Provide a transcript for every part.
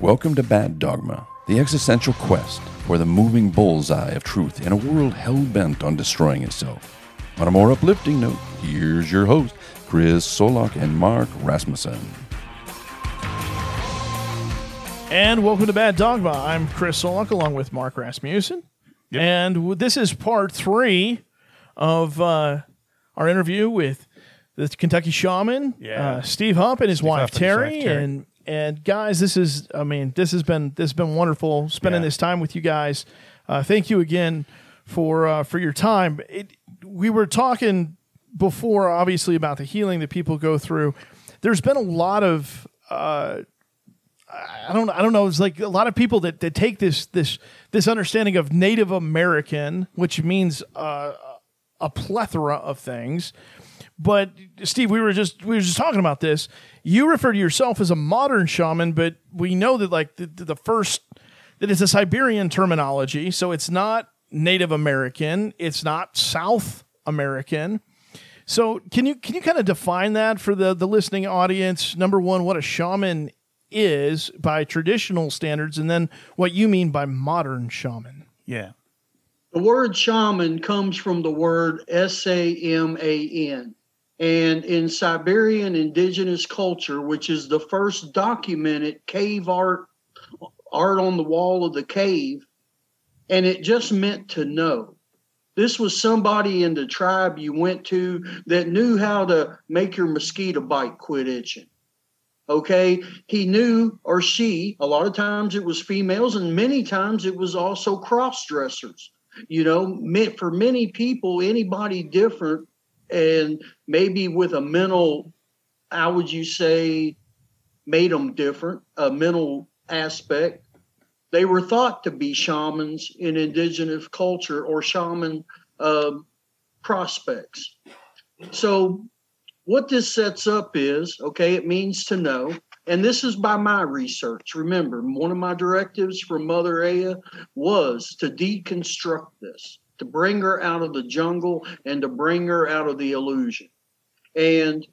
Welcome to Bad Dogma, the existential quest for the moving bullseye of truth in a world hell bent on destroying itself. On a more uplifting note, here's your host, Chris Solak and Mark Rasmussen. And welcome to Bad Dogma. I'm Chris Solak along with Mark Rasmussen. And this is part three of uh, our interview with the Kentucky shaman, Yeah. uh, Steve Hump, and his wife Hump and his Terry. wife, Terry. And and guys, this is I mean, this has been this has been wonderful spending Yeah. this time with you guys. Uh, thank you again for uh, for your time. It, we were talking before, obviously, about the healing that people go through. There's been a lot of uh, I don't I don't know. It's like a lot of people that, that take this this this understanding of Native American, which means uh, a plethora of things. But Steve, we were just we were just talking about this. You refer to yourself as a modern shaman, but we know that like the, the first that it's a Siberian terminology, so it's not Native American, it's not South American. So can you can you kind of define that for the the listening audience? Number one, what a shaman is by traditional standards, and then what you mean by modern shaman. Yeah. The word shaman comes from the word S A M A N. And in Siberian indigenous culture, which is the first documented cave art, art on the wall of the cave, and it just meant to know. This was somebody in the tribe you went to that knew how to make your mosquito bite quit itching. Okay, he knew, or she, a lot of times it was females, and many times it was also cross dressers you know meant for many people anybody different and maybe with a mental how would you say made them different a mental aspect. They were thought to be shamans in indigenous culture or shaman um, prospects. So what this sets up is okay it means to know and this is by my research. Remember one of my directives from mother aya was to deconstruct this, to bring her out of the jungle and to bring her out of the illusion. And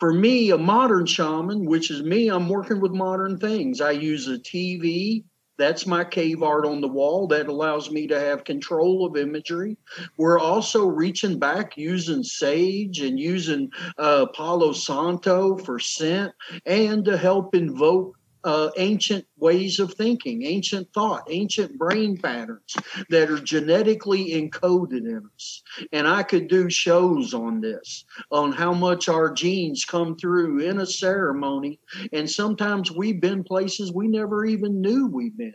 for me, a modern shaman, which is me, I'm working with modern things. I use a TV. That's my cave art on the wall. That allows me to have control of imagery. We're also reaching back using sage and using uh, Palo Santo for scent and to help invoke uh, ancient ways of thinking, ancient thought, ancient brain patterns that are genetically encoded in us. And I could do shows on this, on how much our genes come through in a ceremony. And sometimes we've been places we never even knew we've been.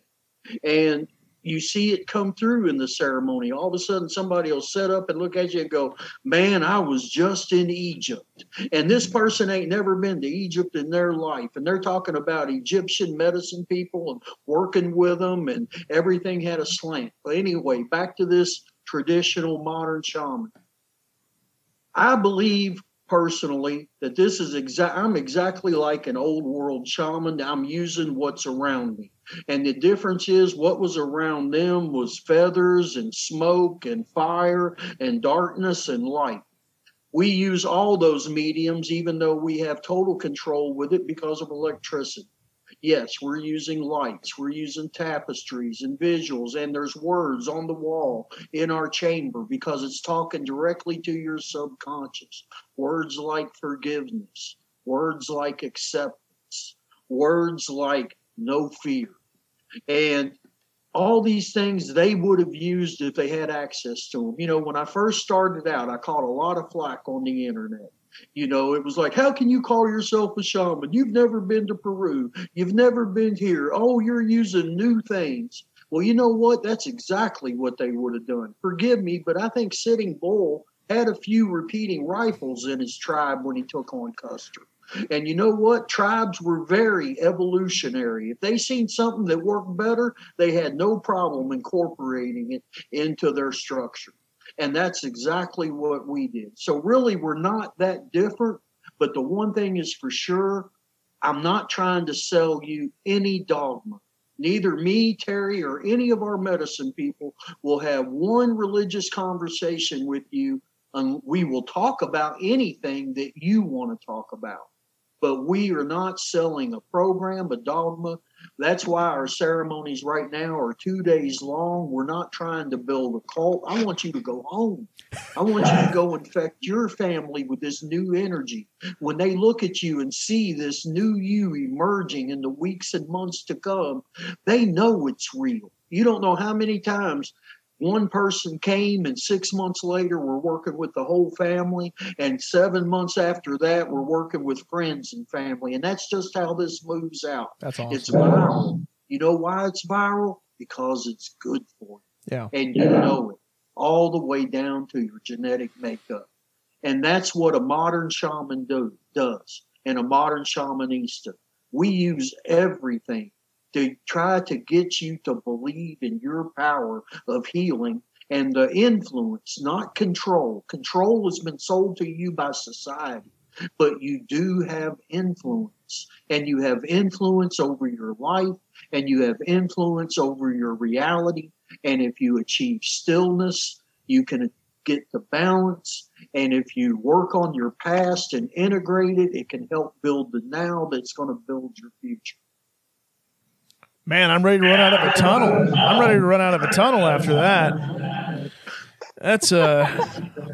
And you see it come through in the ceremony. All of a sudden, somebody will set up and look at you and go, Man, I was just in Egypt. And this person ain't never been to Egypt in their life. And they're talking about Egyptian medicine people and working with them, and everything had a slant. But anyway, back to this traditional modern shaman. I believe personally that this is exact I'm exactly like an old world shaman. I'm using what's around me. And the difference is what was around them was feathers and smoke and fire and darkness and light. We use all those mediums, even though we have total control with it because of electricity. Yes, we're using lights, we're using tapestries and visuals, and there's words on the wall in our chamber because it's talking directly to your subconscious. Words like forgiveness, words like acceptance, words like no fear. And all these things they would have used if they had access to them. You know, when I first started out, I caught a lot of flack on the internet. You know, it was like, how can you call yourself a shaman? You've never been to Peru. You've never been here. Oh, you're using new things. Well, you know what? That's exactly what they would have done. Forgive me, but I think Sitting Bull had a few repeating rifles in his tribe when he took on Custer. And you know what? Tribes were very evolutionary. If they seen something that worked better, they had no problem incorporating it into their structure. And that's exactly what we did. So, really, we're not that different. But the one thing is for sure, I'm not trying to sell you any dogma. Neither me, Terry, or any of our medicine people will have one religious conversation with you, and we will talk about anything that you want to talk about. But we are not selling a program, a dogma. That's why our ceremonies right now are two days long. We're not trying to build a cult. I want you to go home. I want you to go infect your family with this new energy. When they look at you and see this new you emerging in the weeks and months to come, they know it's real. You don't know how many times one person came and six months later we're working with the whole family. And seven months after that we're working with friends and family. And that's just how this moves out. That's awesome. it's viral. You know why it's viral? Because it's good for you. Yeah. and you know it. All the way down to your genetic makeup. And that's what a modern shaman do, does and a modern shamanista we use everything to try to get you to believe in your power of healing and the influence, not control. Control has been sold to you by society, but you do have influence, and you have influence over your life, and you have influence over your reality. And if you achieve stillness, you can get the balance. And if you work on your past and integrate it, it can help build the now that's going to build your future. Man, I'm ready to run out of a tunnel. I'm ready to run out of a tunnel after that. That's uh,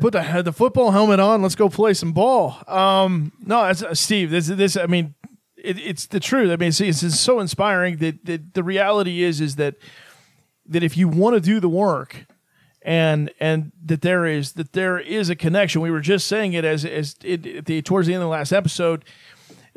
put the the football helmet on. Let's go play some ball. Um, no, uh, Steve. This this. I mean, it, it's the truth. I mean, it's, it's so inspiring that, that the reality is is that that if you want to do the work, and and that there is that there is a connection. We were just saying it as as it, the towards the end of the last episode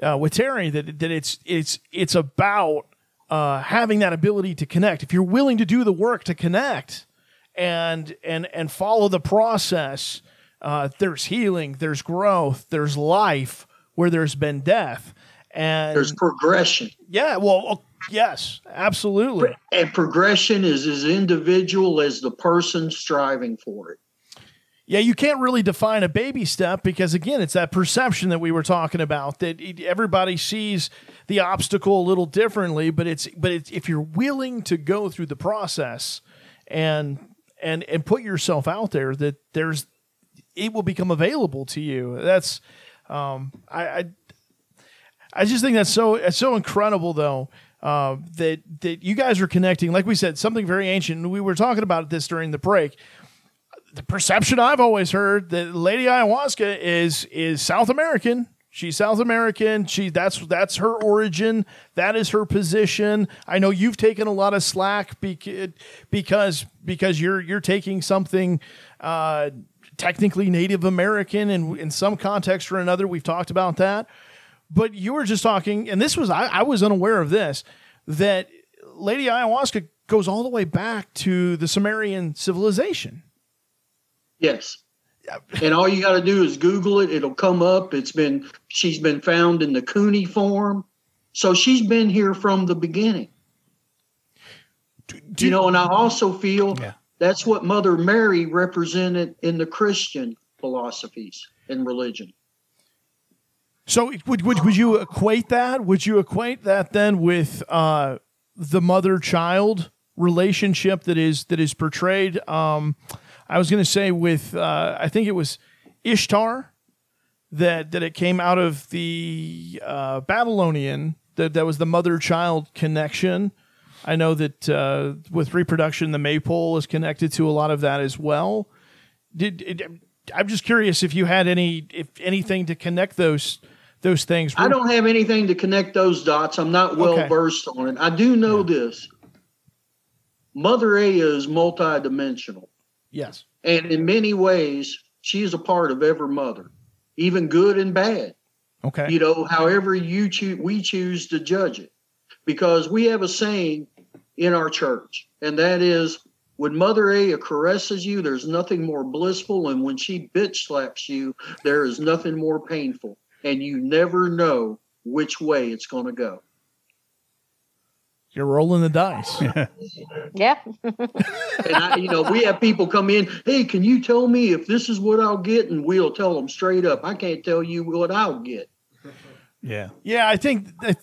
uh, with Terry that that it's it's it's about uh, having that ability to connect. If you're willing to do the work to connect and and and follow the process, uh, there's healing, there's growth, there's life where there's been death, and There's progression. yeah, well, oh, yes, absolutely. And progression is as individual as the person striving for it. Yeah, you can't really define a baby step because again, it's that perception that we were talking about that everybody sees the obstacle a little differently, but it's but it's if you're willing to go through the process and and and put yourself out there that there's it will become available to you. That's um I I, I just think that's so it's so incredible though. Uh, that that you guys are connecting, like we said, something very ancient. We were talking about this during the break the perception I've always heard that Lady Ayahuasca is is South American. She's South American. She that's that's her origin. That is her position. I know you've taken a lot of slack beca- because because you're you're taking something uh, technically Native American and in some context or another. We've talked about that. But you were just talking, and this was I, I was unaware of this that Lady Ayahuasca goes all the way back to the Sumerian civilization. Yes. And all you got to do is Google it. It'll come up. It's been, she's been found in the cuneiform. So she's been here from the beginning. Do- you know, and I also feel Yeah. that's what Mother Mary represented in the Christian philosophies and religion. So would, would would you equate that? Would you equate that then with uh, the mother child relationship that is that is portrayed? Um, I was going to say with uh, I think it was Ishtar that that it came out of the uh, Babylonian that that was the mother child connection. I know that uh, with reproduction, the maypole is connected to a lot of that as well. Did, did I'm just curious if you had any if anything to connect those those things. I don't have anything to connect those dots. I'm not well Okay. versed on it. I do know this Mother Aya is multidimensional. Yes. And in many ways, she is a part of every mother, even good and bad. Okay. You know, however you choose, we choose to judge it, because we have a saying in our church, and that is, when Mother Aya caresses you, there's nothing more blissful, and when she bitch slaps you, there is nothing more painful, and you never know which way it's going to go. You're rolling the dice. Yeah. And I, you know, we have people come in, hey, can you tell me if this is what I'll get? And we'll tell them straight up, I can't tell you what I'll get. Yeah. yeah, I think. That,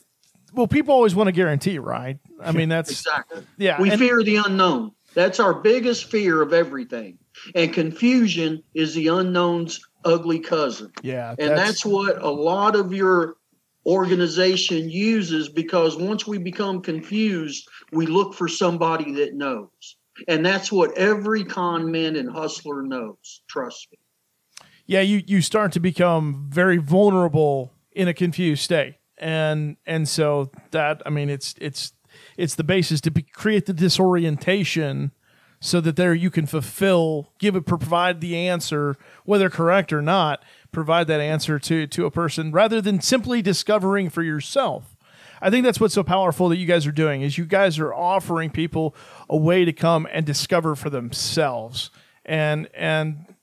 well, people always want to guarantee, right? I mean, that's Exactly. yeah. We and- fear the unknown. That's our biggest fear of everything. And confusion is the unknown's ugly cousin. yeah, And that's, what a lot of your organization uses because once we become confused, we look for somebody that knows. And that's what every con man and hustler knows. Trust me. Yeah, you, you start to become very vulnerable in a confused state. And and so that I mean it's it's it's the basis to be, create the disorientation so that there you can fulfill give it provide the answer whether correct or not provide that answer to to a person rather than simply discovering for yourself. I think that's what's so powerful that you guys are doing is you guys are offering people a way to come and discover for themselves. And and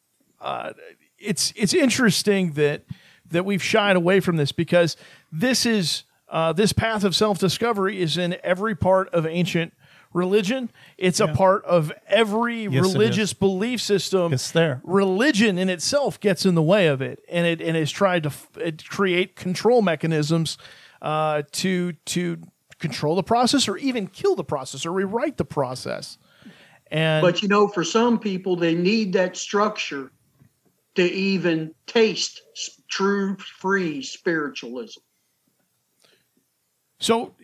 uh, it's it's interesting that that we've shied away from this because this is uh, this path of self discovery is in every part of ancient religion. It's yeah. a part of every yes, religious belief system. It's there. Religion in itself gets in the way of it, and it and it's tried to f- create control mechanisms uh, to to control the process, or even kill the process, or rewrite the process. And but you know, for some people, they need that structure to even taste true free spiritualism. So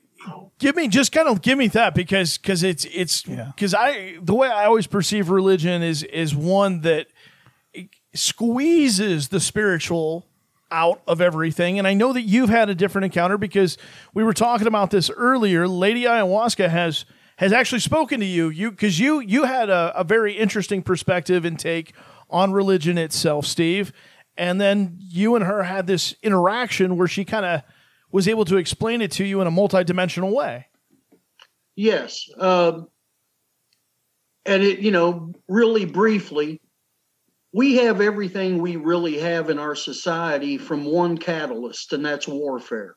give me just kind of give me that because because it's it's because yeah. I the way I always perceive religion is is one that squeezes the spiritual out of everything. And I know that you've had a different encounter because we were talking about this earlier. Lady Ayahuasca has has actually spoken to you. You because you you had a, a very interesting perspective and take on religion itself, Steve. And then you and her had this interaction where she kind of was able to explain it to you in a multidimensional way. Yes. Um, and it, you know, really briefly, we have everything we really have in our society from one catalyst, and that's warfare.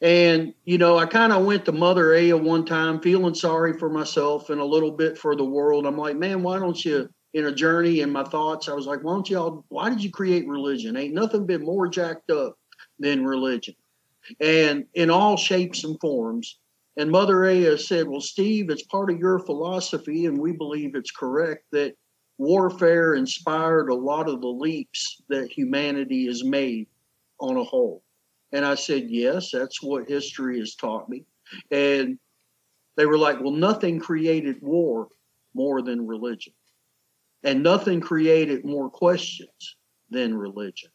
And, you know, I kind of went to Mother Aya one time feeling sorry for myself and a little bit for the world. I'm like, man, why don't you, in a journey in my thoughts, I was like, why don't y'all, why did you create religion? Ain't nothing been more jacked up than religion, and in all shapes and forms. And Mother Aya said, Well, Steve, it's part of your philosophy, and we believe it's correct that warfare inspired a lot of the leaps that humanity has made on a whole. And I said, Yes, that's what history has taught me. And they were like, Well, nothing created war more than religion. And nothing created more questions than religion.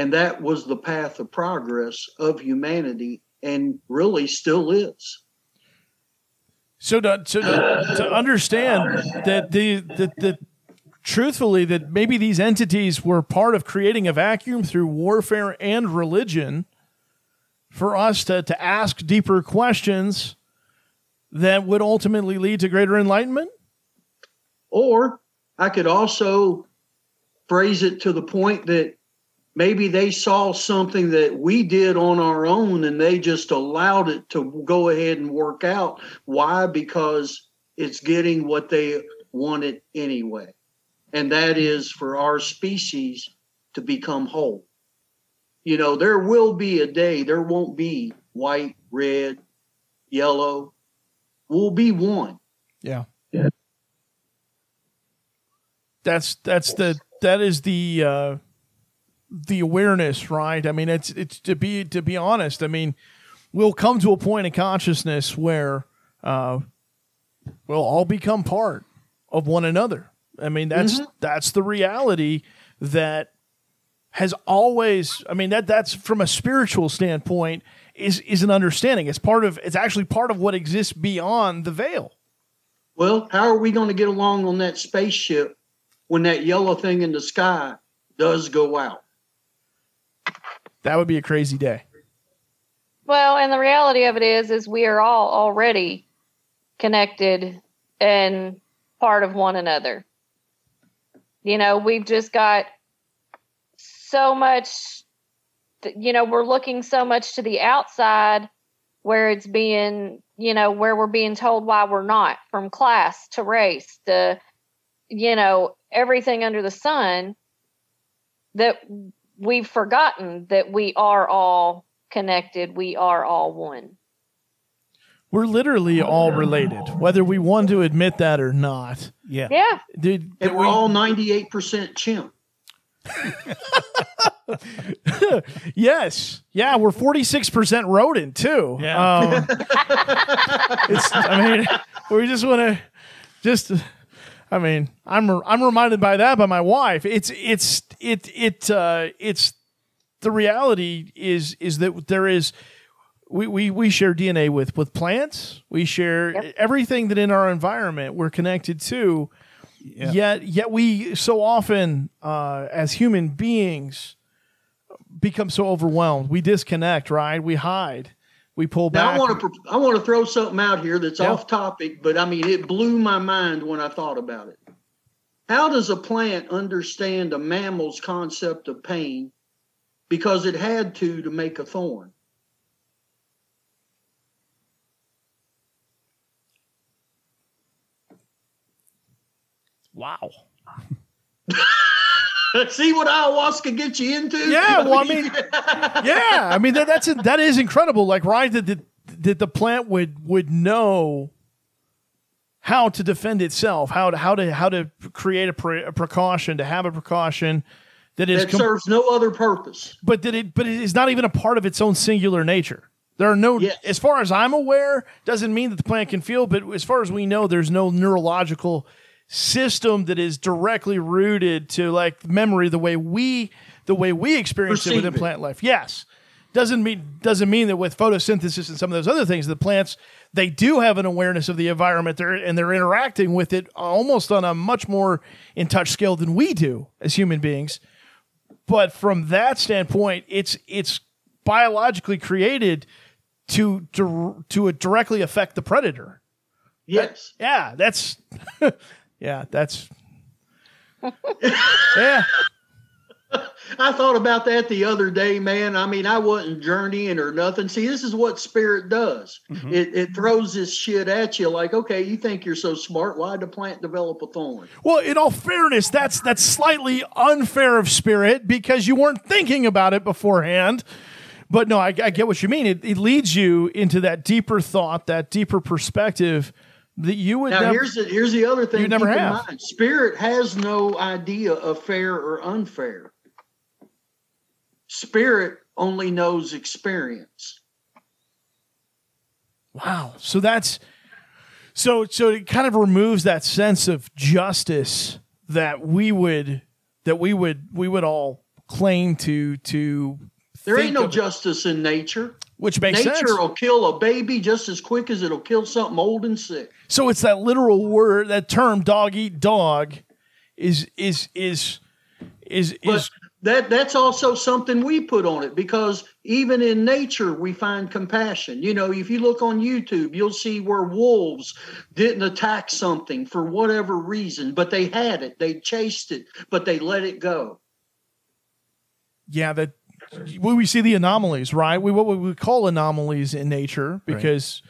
And that was the path of progress of humanity and really still is. So to, to, to understand that the, the, the truthfully that maybe these entities were part of creating a vacuum through warfare and religion for us to, to ask deeper questions that would ultimately lead to greater enlightenment? Or I could also phrase it to the point that maybe they saw something that we did on our own and they just allowed it to go ahead and work out. Why? Because it's getting what they wanted anyway. And that is for our species to become whole. You know, there will be a day, there won't be white, red, yellow. We'll be one. Yeah. Yeah. That's that's the that is the uh the awareness, right? I mean, it's it's to be to be honest. I mean, we'll come to a point in consciousness where uh, we'll all become part of one another. I mean, that's mm-hmm. that's the reality that has always. I mean, that that's from a spiritual standpoint is is an understanding. It's part of. It's actually part of what exists beyond the veil. Well, how are we going to get along on that spaceship when that yellow thing in the sky does go out? That would be a crazy day. Well, and the reality of it is, is we are all already connected and part of one another. You know, we've just got so much, you know, we're looking so much to the outside where it's being, you know, where we're being told why we're not from class to race to, you know, everything under the sun that we've forgotten that we are all connected. We are all one. We're literally all related, whether we want to admit that or not. Yeah. Yeah. Dude, and we're we, all 98% chimp. yes. Yeah, we're 46% rodent too. Yeah. Um, it's, I mean, we just want to just I mean, I'm I'm reminded by that by my wife. It's it's it it uh it's the reality is is that there is we, we, we share DNA with with plants. We share Yep. everything that in our environment we're connected to. Yeah. Yet yet we so often uh, as human beings become so overwhelmed. We disconnect, right? We hide. We pull Now back. I want to I want to throw something out here that's Yeah. off topic, but I mean it blew my mind when I thought about it. How does a plant understand a mammal's concept of pain? Because it had to to make a thorn. wow. See what ayahuasca gets you into? Yeah, well, I mean, yeah, I mean that, that's that is incredible. Like, right, that that, that the plant would would know how to defend itself, how to how to how to create a, pre, a precaution, to have a precaution that is, that com- serves no other purpose. but that it but it is not even a part of its own singular nature. There are no, Yes. as far as I'm aware, doesn't mean that the plant can feel, but as far as we know, there's no neurological system that is directly rooted to like memory the way we the way we experience it within it. plant life. Yes. Doesn't mean doesn't mean that with photosynthesis and some of those other things, the plants they do have an awareness of the environment there and they're interacting with it almost on a much more in touch scale than we do as human beings but from that standpoint, it's it's biologically created to to to directly affect the predator. Yes. Yeah, that's yeah, that's yeah. I thought about that the other day, man. I mean, I wasn't journeying or nothing. See, this is what spirit does. Mm-hmm. It, it throws this shit at you like, okay, you think you're so smart. Why'd the plant develop a thorn? Well, in all fairness, that's that's slightly unfair of spirit because you weren't thinking about it beforehand. But no, I, I get what you mean. It, it leads you into that deeper thought, that deeper perspective that you would Now, never. here's the here's the other thing. You never have. mind. Spirit has no idea of fair or unfair. Spirit only knows experience. Wow. So that's so so it kind of removes that sense of justice that we would that we would we would all claim to to There ain't no of- justice in nature. Which makes nature sense. Nature will kill a baby just as quick as it'll kill something old and sick. So it's that literal word that term dog eat dog is is is is But is that that's also something we put on it because even in nature we find compassion. You know, if you look on YouTube, you'll see where wolves didn't attack something for whatever reason, but they had it, they chased it, but they let it go. yeah that we we see the anomalies right we what we would call anomalies in nature because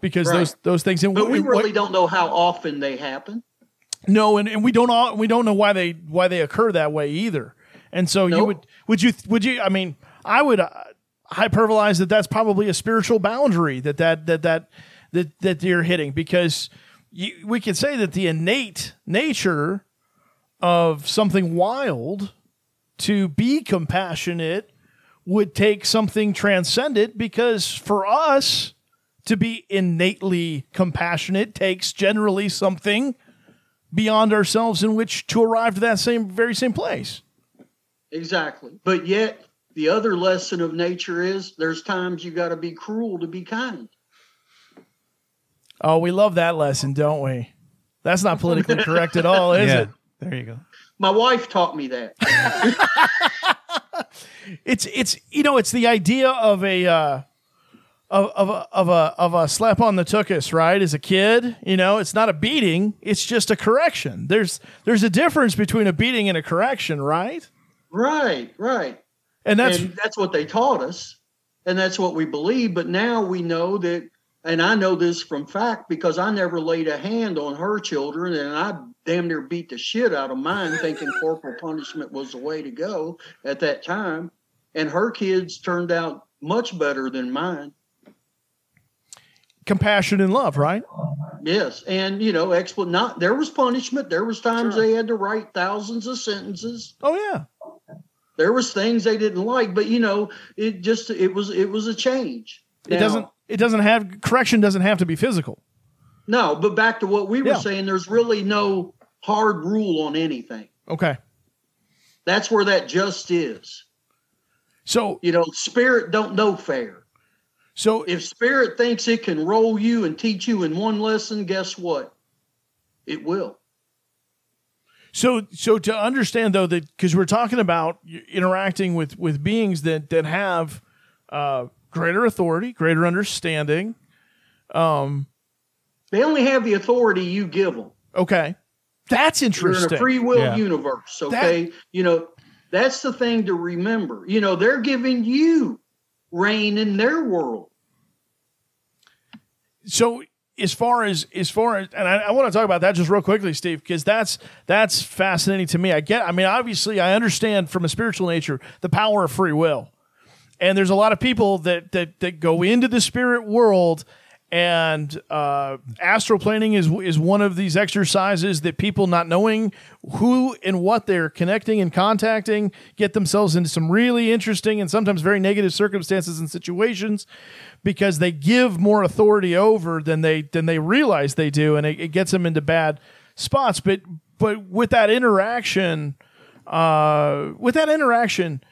because Right. those those things and But we and really don't know how often they happen. No, and, and we don't all, we don't know why they why they occur that way either. And so you would would you would you I mean I would uh, hyperbolize that that's probably a spiritual boundary that that that that that, that you're hitting because you, we could say that the innate nature of something wild to be compassionate would take something transcendent because for us to be innately compassionate takes generally something beyond ourselves in which to arrive to that same very same place. Exactly. But yet the other lesson of nature is there's times you got to be cruel to be kind. Oh, we love that lesson, don't we? That's not politically correct at all, is yeah. it? There you go. My wife taught me that. It's it's you know it's the idea of a uh, of of a, of a of a slap on the tuchus, right? As a kid, you know, it's not a beating; it's just a correction. There's there's a difference between a beating and a correction, right? right, right. And that's and that's what they taught us and that's what we believe but now we know that and i know this from fact because i never laid a hand on her children and i damn near beat the shit out of mine thinking corporal punishment was the way to go at that time and her kids turned out much better than mine compassion and love, right? yes and you know expl- not there was punishment there was times Sure. they had to write thousands of sentences Oh yeah. There was things they didn't like, but you know, it just it was it was a change. It now, doesn't it doesn't have correction doesn't have to be physical. No, but back to what we were yeah. saying, there's really no hard rule on anything. Okay. That's where that just is. So you know, spirit don't know fair. So if spirit thinks it can roll you and teach you in one lesson, guess what? It will. So, so to understand though that because we're talking about interacting with with beings that that have uh, greater authority, greater understanding. Um, they only have the authority you give them. Okay, that's interesting. You're in a free will yeah. universe. Okay, that, you know that's the thing to remember. You know they're giving you reign in their world. So as far as as far as and I, I want to talk about that just real quickly, Steve, because that's that's fascinating to me. I get I mean, obviously I understand from a spiritual nature the power of free will. And there's a lot of people that that that go into the spirit world and uh, astral planing is is one of these exercises that people not knowing who and what they're connecting and contacting get themselves into some really interesting and sometimes very negative circumstances and situations because they give more authority over than they than they realize they do. And it, it gets them into bad spots. But but with that interaction uh, with that interaction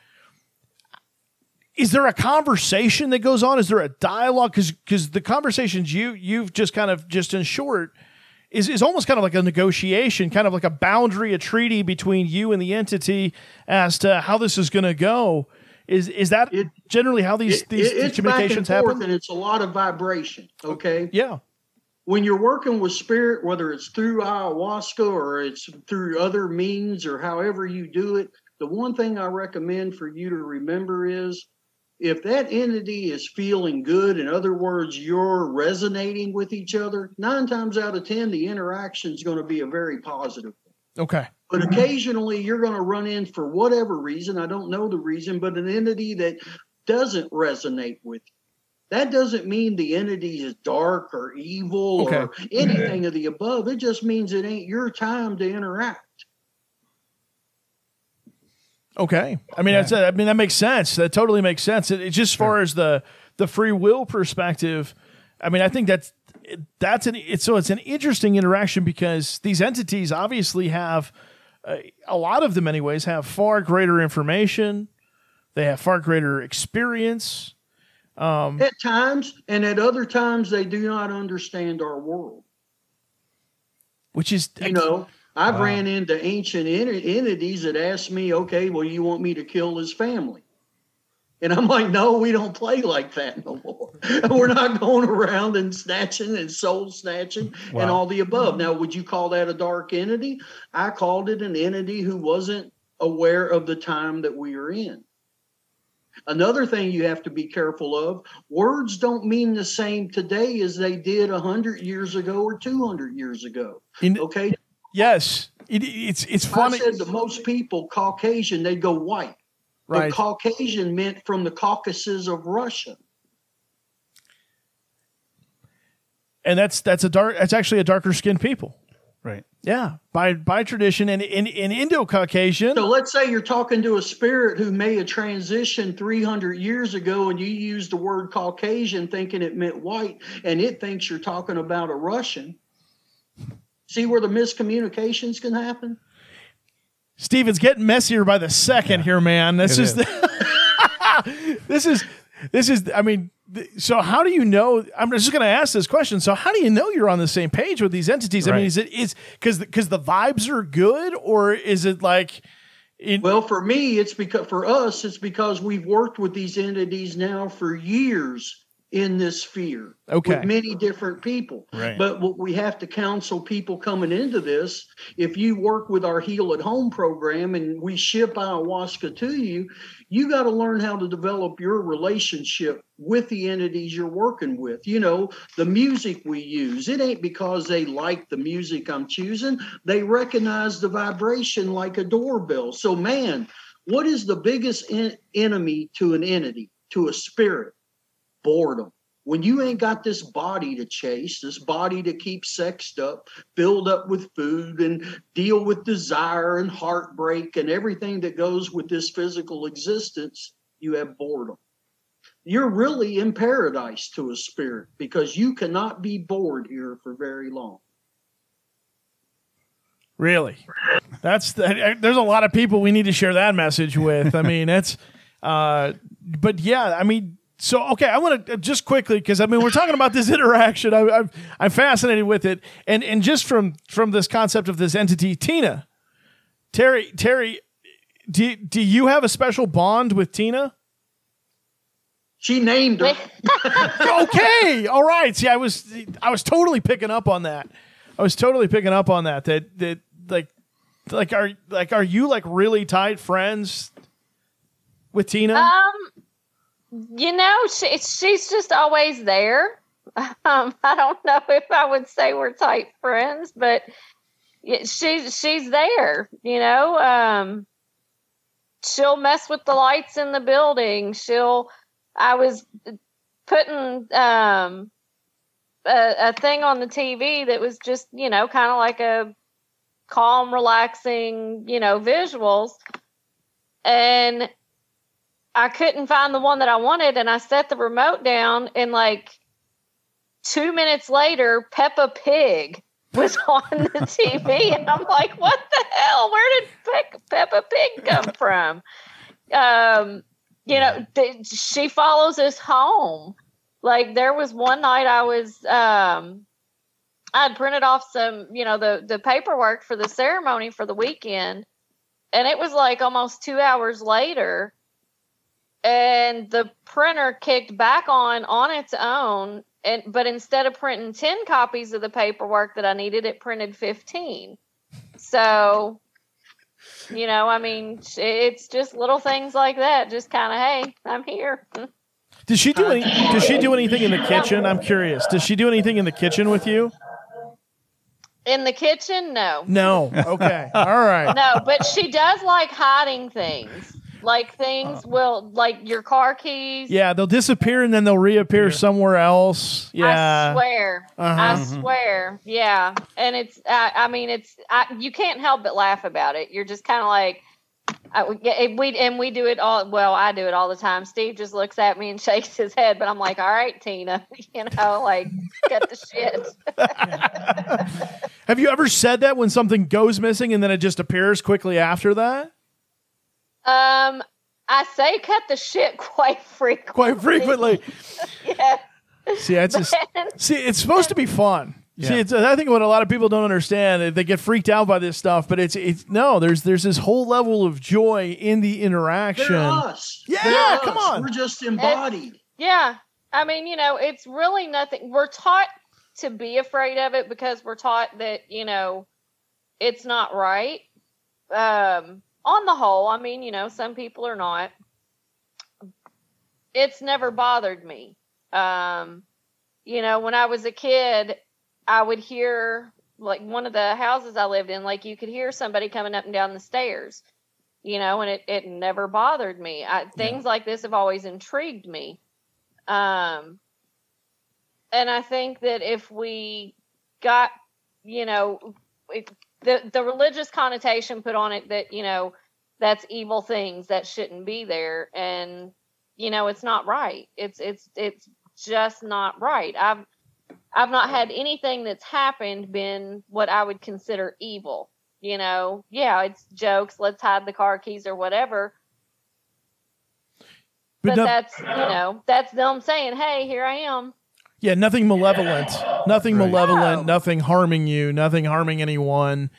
is there a conversation that goes on? Is there a dialogue? Because because the conversations you you've just kind of just in short is is almost kind of like a negotiation, kind of like a boundary, a treaty between you and the entity as to how this is going to go. Is is that it, generally how these it, these, these communications happen? And it's a lot of vibration. Okay. Yeah. When you're working with spirit, whether it's through ayahuasca or it's through other means or however you do it, the one thing I recommend for you to remember is if that entity is feeling good, in other words, you're resonating with each other, nine times out of 10, the interaction is going to be a very positive one. Okay. But occasionally you're going to run in for whatever reason, I don't know the reason, but an entity that doesn't resonate with you. That doesn't mean the entity is dark or evil okay. or anything of the above. It just means it ain't your time to interact. Okay, I mean, yeah. that's I mean that makes sense. That totally makes sense. It, it's just as far as the the free will perspective. I mean, I think that's that's an it's so it's an interesting interaction because these entities obviously have uh, a lot of them, anyways, have far greater information. They have far greater experience. Um, at times, and at other times, they do not understand our world. Which is, you know, I've wow. ran into ancient entities that asked me, okay, well, you want me to kill his family? And I'm like, no, we don't play like that no more. We're not going around and snatching and soul snatching wow. and all the above. Now, would you call that a dark entity? I called it an entity who wasn't aware of the time that we are in. Another thing you have to be careful of words don't mean the same today as they did 100 years ago or 200 years ago. Okay. Yes, it, it's it's funny. I said to most people, Caucasian, they go white. Right. But Caucasian meant from the Caucasus of Russia. And that's that's a dark. That's actually a darker skinned people. Right. Yeah, by by tradition and in in Indo Caucasian. So let's say you're talking to a spirit who may have transitioned 300 years ago, and you use the word Caucasian thinking it meant white, and it thinks you're talking about a Russian. See where the miscommunications can happen? Steve, it's getting messier by the second yeah. here, man. This is, is. The this is this is I mean, so how do you know I'm just going to ask this question. So how do you know you're on the same page with these entities? Right. I mean, is it is cuz cuz the vibes are good or is it like in- well, for me, it's because for us, it's because we've worked with these entities now for years in this sphere okay. with many different people. Right. But what we have to counsel people coming into this, if you work with our Heal at Home program and we ship ayahuasca to you, you got to learn how to develop your relationship with the entities you're working with. You know, the music we use, it ain't because they like the music I'm choosing, they recognize the vibration like a doorbell. So, man, what is the biggest en- enemy to an entity, to a spirit? Boredom. When you ain't got this body to chase, this body to keep sexed up, filled up with food, and deal with desire and heartbreak and everything that goes with this physical existence, you have boredom. You're really in paradise to a spirit because you cannot be bored here for very long. Really, that's the, there's a lot of people we need to share that message with. I mean, it's, uh, but yeah, I mean, so okay, I want to just quickly because I mean we're talking about this interaction. I, I'm I'm fascinated with it, and and just from from this concept of this entity, Tina, Terry, Terry, do do you have a special bond with Tina? She named her. okay, all right. See, I was I was totally picking up on that. I was totally picking up on that. That that like like are like are you like really tight friends with Tina? Um, you know, she, she's just always there. Um, I don't know if I would say we're tight friends, but she's she's there. You know, um, she'll mess with the lights in the building. She'll. I was putting um a, a thing on the TV that was just, you know, kind of like a calm, relaxing, you know, visuals. And I couldn't find the one that I wanted. And I set the remote down, and like two minutes later, Peppa Pig was on the TV. And I'm like, what the hell? Where did Pe- Peppa Pig come from? Um, you know, th- she follows us home. Like there was one night I was um I had printed off some, you know, the the paperwork for the ceremony for the weekend, and it was like almost two hours later, and the printer kicked back on on its own, and but instead of printing ten copies of the paperwork that I needed, it printed fifteen. So, you know, I mean, it's just little things like that. Just kind of, hey, I'm here. Does she do any? Does she do anything in the kitchen? I'm curious. Does she do anything in the kitchen with you? In the kitchen, no. No. Okay. All right. No, but she does like hiding things. Like things will like your car keys. Yeah, they'll disappear and then they'll reappear somewhere else. Yeah. I swear. Uh-huh. I swear. Yeah. And it's I, I mean it's I, you can't help but laugh about it. You're just kind of like I, we and we do it all. Well, I do it all the time. Steve just looks at me and shakes his head, but I'm like, "All right, Tina, you know, like cut the shit." Have you ever said that when something goes missing and then it just appears quickly after that? Um, I say cut the shit quite frequently. Quite frequently. yeah. See, it's just, see, it's supposed to be fun. Yeah. See, it's, I think what a lot of people don't understand, they get freaked out by this stuff, but it's it's no, there's there's this whole level of joy in the interaction. They're us. Yeah, They're come us. on. We're just embodied. Yeah. I mean, you know, it's really nothing. We're taught to be afraid of it because we're taught that, you know, it's not right. Um, on the whole, I mean, you know, some people are not. It's never bothered me. Um, you know, when I was a kid, I would hear like one of the houses I lived in, like you could hear somebody coming up and down the stairs, you know, and it, it never bothered me. I, things yeah. like this have always intrigued me. Um, and I think that if we got, you know, it, the the religious connotation put on it that you know that's evil things that shouldn't be there, and you know it's not right. It's it's it's just not right. I've I've not had anything that's happened been what I would consider evil. You know, yeah, it's jokes. Let's hide the car keys or whatever. But, but no, that's you know that's them saying, "Hey, here I am." Yeah, nothing malevolent, nothing right. malevolent, no. nothing harming you, nothing harming anyone.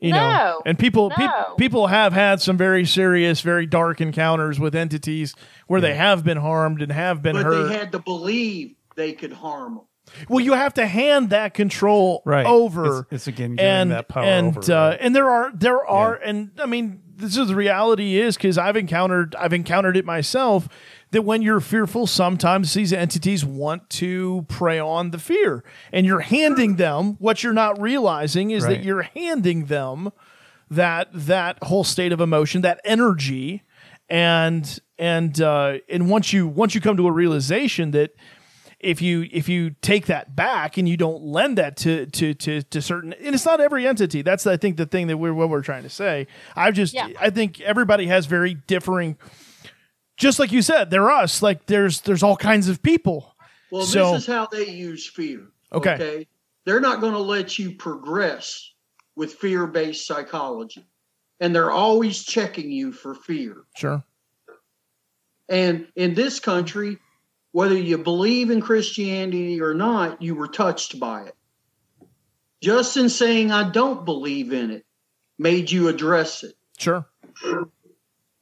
You no, know, and people no. pe- people have had some very serious, very dark encounters with entities where yeah. they have been harmed and have been but hurt. they had to believe they could harm them. Well, you have to hand that control right. over. It's, it's again giving and, that power and, over. Uh, right? and there are there are yeah. and I mean this is the reality is because I've encountered I've encountered it myself that when you're fearful, sometimes these entities want to prey on the fear, and you're handing them what you're not realizing is Right. that you're handing them that that whole state of emotion, that energy, and and uh, and once you once you come to a realization that if you if you take that back and you don't lend that to to to, to certain and it's not every entity. That's i think the thing that we're what we're trying to say. I've just Yeah. i think everybody has very differing just like you said they're us like there's there's all kinds of people Well, So- this is how they use fear. Okay. They're not going to let you progress with fear based psychology. And they're always checking you for fear. sure And in this country, whether you believe in Christianity or not, you were touched by it. Just in saying, I don't believe in it, made you address it. sure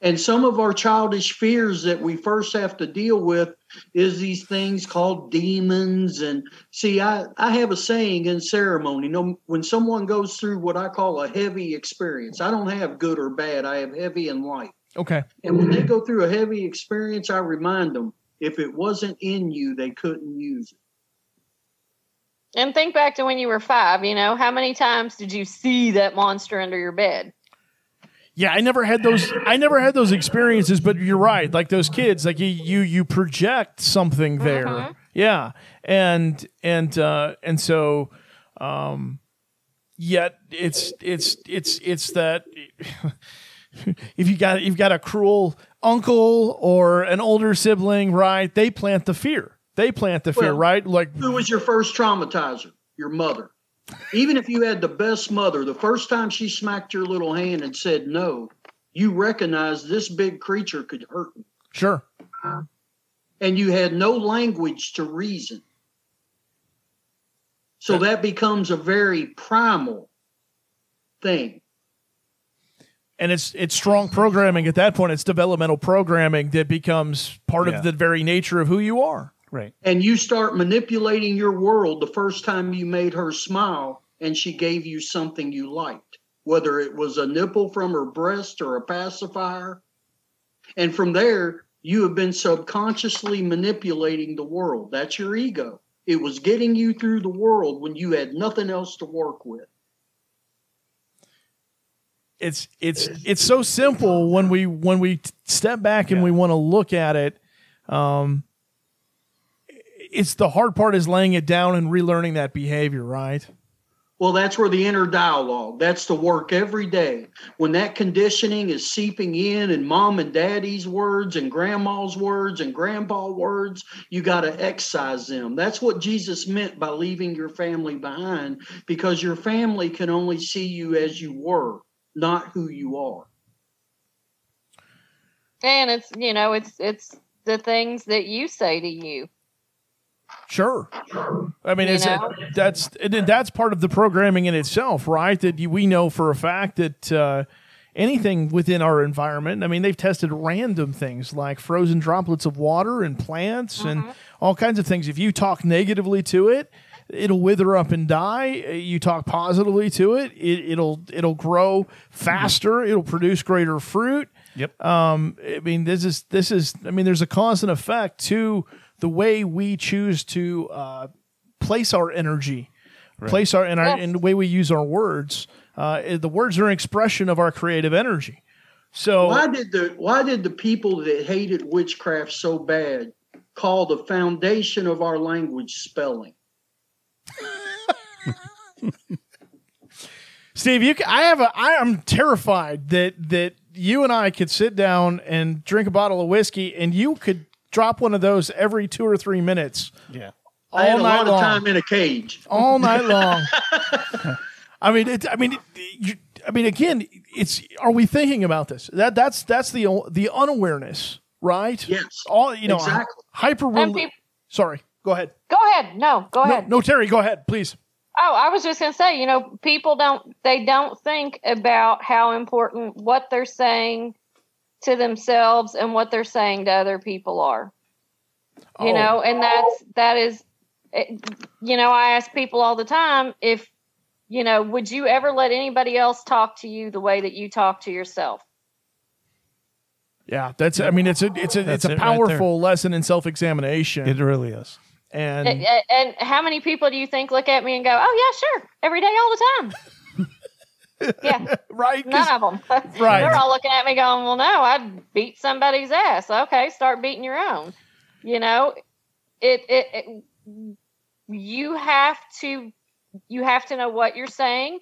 And some of our childish fears that we first have to deal with is these things called demons. And see, I, I have a saying in ceremony. No, when someone goes through what I call a heavy experience, I don't have good or bad. I have heavy and light. okay And when they go through a heavy experience, I remind them if it wasn't in you, they couldn't use it. And think back to when you were five. You know, how many times did you see that monster under your bed? Yeah, I never had those. I never had those experiences, but you're right. Like those kids, like you you, you project something there. Mhm. Yeah, and and uh, and so, um, yet it's it's it's it's that if you got you've got a cruel uncle or an older sibling, right? They plant the fear. They plant the fear, Well, right? Like Who was your first traumatizer? Your mother. Even if you had the best mother, the first time she smacked your little hand and said no, you recognized this big creature could hurt me. sure, And you had no language to reason. So that becomes a very primal thing. and it's it's strong programming at that point. It's developmental programming that becomes part Yeah. of the very nature of who you are. Right. And you start manipulating your world the first time you made her smile and she gave you something you liked, whether it was a nipple from her breast or a pacifier. And from there, you have been subconsciously manipulating the world. That's your ego. It was getting you through the world when you had nothing else to work with. it's it's it's so simple when we when we step back and Yeah. we want to look at it um it's the hard part is laying it down and relearning that behavior right Well, that's where the inner dialogue, that's the work every day. When that conditioning is seeping in and mom and daddy's words and grandma's words and grandpa words, you got to excise them. That's what Jesus meant by leaving your family behind because your family can only see you as you were, not who you are. And it's you know, it's it's the things that you say to you. Sure i mean You it's know? that's and then that's part of the programming in itself right that you, we know for a fact that uh anything within our environment i mean they've tested random things like frozen droplets of water and plants and all kinds of things if you talk negatively to it it'll wither up and die you talk positively to it, it it'll it'll grow faster it'll produce greater fruit Yep. um, I mean, this is this is. I mean, there's a cause and effect to the way we choose to uh, place our energy, place our and our Yes. and the way we use our words. Uh, the words are an expression of our creative energy. So Why did the why did the people that hated witchcraft so bad call the foundation of our language spelling? Steve, you, ca- I have a, I am terrified that that you and I could sit down and drink a bottle of whiskey, and you could drop one of those every two or three minutes, Yeah. all I had a night lot long, of time in a cage. all night long. I mean, it, I mean, it, you, I mean, again, it's. Are we thinking about this? That that's that's the the unawareness, right? Yes. All you know, Exactly. hyper. And peop- Sorry, go ahead. Go ahead. No, go No, ahead. no, Terry, go ahead, please. Oh, I was just going to say, you know, people don't they don't think about how important what they're saying to themselves and what they're saying to other people are. You Oh. know, and that's that is it- you know, I ask people all the time if you know, would you ever let anybody else talk to you the way that you talk to yourself? Yeah, that's. I mean, it's a it's a That's it's a it right powerful lesson in self examination. It really is. and A- a- And how many people do you think look at me and go, "Oh yeah, sure, every day, all the time"? Yeah, right? none of them. Right. They're all looking at me going, "Well, no, I'd beat somebody's ass." Okay, start beating your own. You know, it, it, it you have to you have to know what you're saying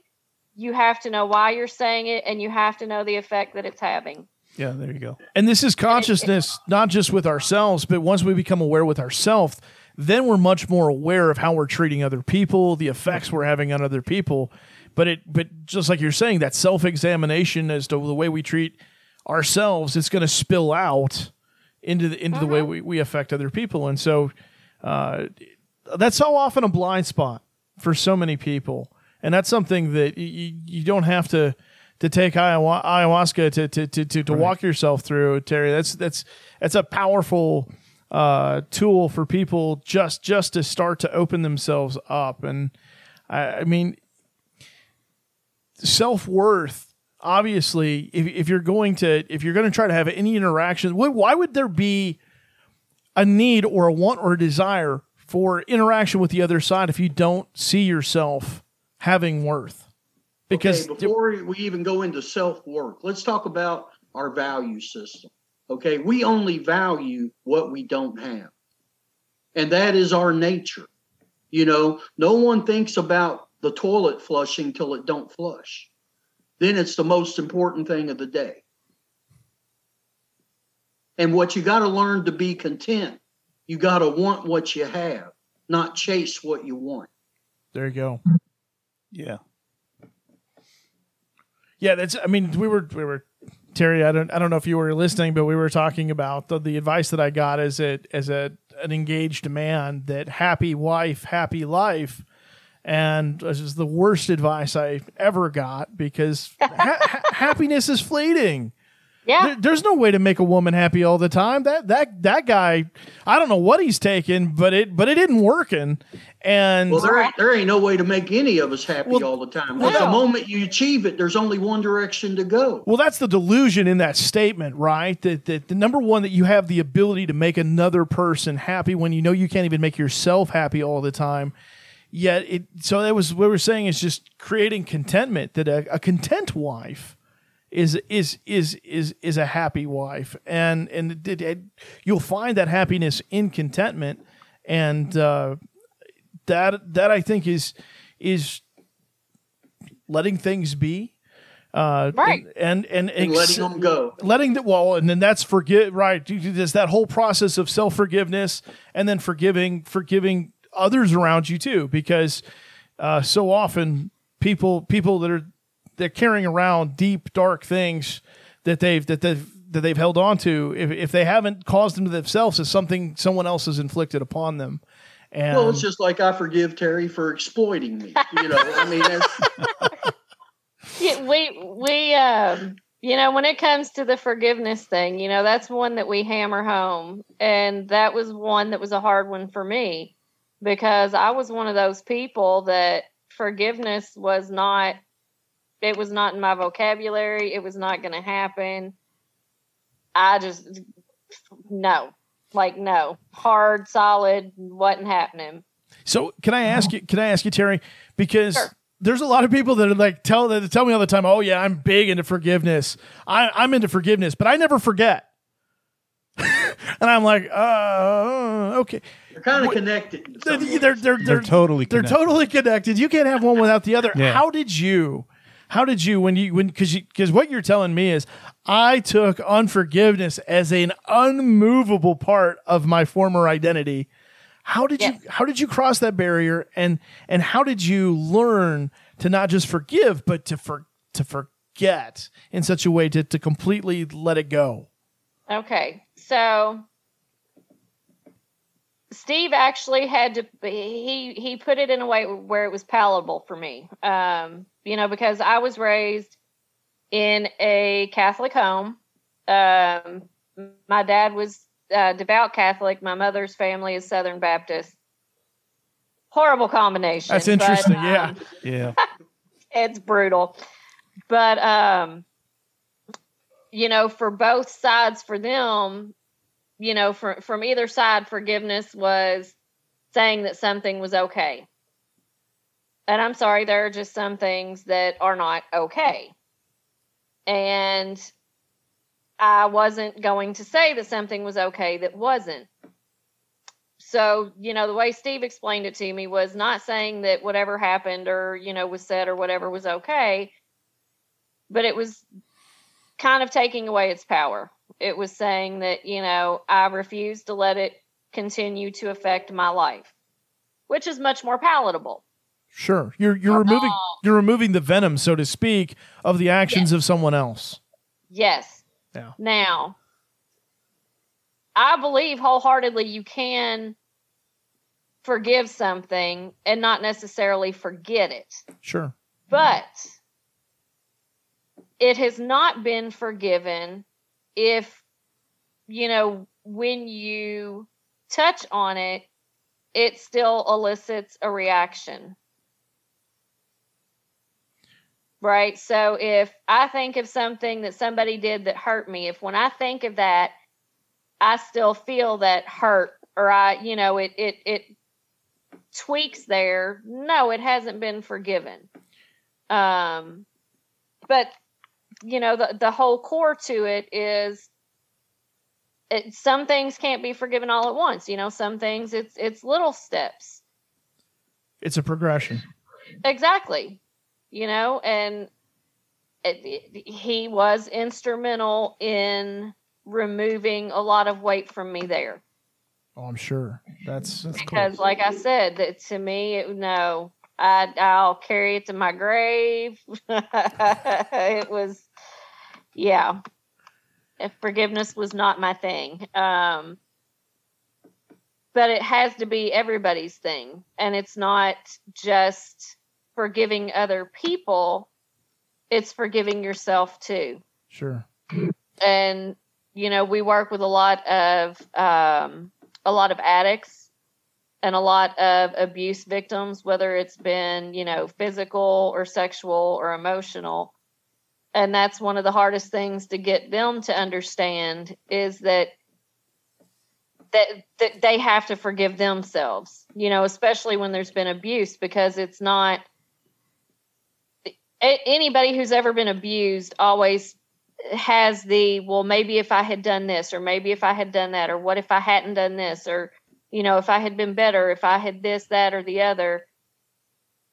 you have to know why you're saying it and you have to know the effect that it's having Yeah, there you go. And this is consciousness, not just with ourselves, but once we become aware with ourselves, then we're much more aware of how we're treating other people, the effects we're having on other people. But it, but just like you're saying, that self examination as to the way we treat ourselves, it's going to spill out into the into the way we, we affect other people. And so, uh, that's so often a blind spot for so many people, and that's something that you, you don't have to to take ayahu- ayahuasca to to to to, to walk yourself through, Terry. That's that's that's a powerful uh, tool for people just just to start to open themselves up. And I, I mean, self worth. Obviously, if, if you're going to if you're going to try to have any interaction, why, why would there be a need or a want or a desire for interaction with the other side if you don't see yourself having worth? Because okay, before we even go into self work, let's talk about our value system. Okay, we only value what we don't have, and that is our nature. You know, no one thinks about the toilet flushing till it don't flush. Then it's the most important thing of the day. And what you got to learn to be content, you got to want what you have, not chase what you want. there you go. Yeah. Yeah, that's. I mean, we were we were Terry. I don't I don't know if you were listening, but we were talking about the, the advice that I got as a as a an engaged man that happy wife, happy life, and this is the worst advice I ever got because ha- ha- happiness is fleeting. yeah There- there's no way to make a woman happy all the time. That that that guy, I don't know what he's taking, but it but it isn't working. And Well, there ain't, there ain't no way to make any of us happy Well, all the time. well, But the moment you achieve it, there's only one direction to go. Well, that's the delusion in that statement, right? That, that the number one that you have the ability to make another person happy when you know you can't even make yourself happy all the time. Yet it so that was what we're saying is just creating contentment. That a, a content wife is is is is is a happy wife, and and it, it- it- you'll find that happiness in contentment, and uh, that that I think is is letting things be. Uh, Right. and and, and, And letting them go. letting the well and then that's forgive right there's that whole process of self-forgiveness and then forgiving forgiving others around you too because uh, so often people people that are they're carrying around deep dark things that they've that they've that they've held on to. If, if they haven't caused them to themselves it's something someone else has inflicted upon them. And Well, it's just like I forgive Terry for exploiting me. You know, I mean, that's, Yeah, we we um you know when it comes to the forgiveness thing you know that's one that we hammer home. And that was one that was a hard one for me because i was one of those people that forgiveness was not it was not in my vocabulary it was not going to happen i just no like no hard solid wasn't happening So can I ask you? Can I ask you, Terry? Because Sure. there's a lot of people that are like tell that tell me all the time. Oh yeah, I'm big into forgiveness. I, I'm into forgiveness, but I never forget. and I'm like, uh, okay. They're kind of connected. They're some ways. they're they're, They're totally they're connected. totally connected. You can't have one without the other. Yeah. How did you? How did you when you when because because what you're telling me is I took unforgiveness as an unmovable part of my former identity. How did Yeah. you how did you cross that barrier and and how did you learn to not just forgive but to for to forget in such a way to to completely let it go? Okay, so Steve actually had to he he put it in a way where it was palatable for me. Um, you know, because I was raised in a Catholic home. Um, my dad was uh, devout Catholic. My mother's family is Southern Baptist. Horrible combination. That's but, interesting. um, yeah. Yeah. it's brutal but um you know for both sides for them you know for, from either side forgiveness was saying that something was okay. And i'm sorry there are just some things that are not okay. And i wasn't going to say that something was okay that wasn't. So, you know, the way Steve explained it to me was not saying that whatever happened or, you know, was said or whatever was okay, but it was kind of taking away its power. It was saying that, you know, I refuse to let it continue to affect my life, which is much more palatable. Sure. You're you're um, removing you're removing the venom, so to speak, of the actions yes. of someone else. Yes. Yeah. Now, I believe wholeheartedly you can forgive something and not necessarily forget it. Sure. But it has not been forgiven if, you know, when you touch on it, it still elicits a reaction. Right. So if I think of something that somebody did that hurt me, if when I think of that, I still feel that hurt or I, you know, it it it tweaks there. No, it hasn't been forgiven. Um but you know, the the whole core to it is it, some things can't be forgiven all at once. You know, some things it's it's little steps. It's a progression. Exactly. You know, and it, it, he was instrumental in removing a lot of weight from me there. Oh, I'm sure. That's, that's because, cool. like I said, that to me, it, no, I I'll carry it to my grave. it was, yeah. If forgiveness was not my thing, um, but it has to be everybody's thing, and it's not just forgiving other people; it's forgiving yourself too. Sure. And you know, we work with a lot of um, a lot of addicts and a lot of abuse victims, whether it's been you know physical or sexual or emotional. And that's one of the hardest things to get them to understand is that that, that they have to forgive themselves, you know, especially when there's been abuse, because it's not anybody who's ever been abused always has the well maybe if i had done this or maybe if i had done that or what if i hadn't done this or you know if i had been better if i had this that or the other.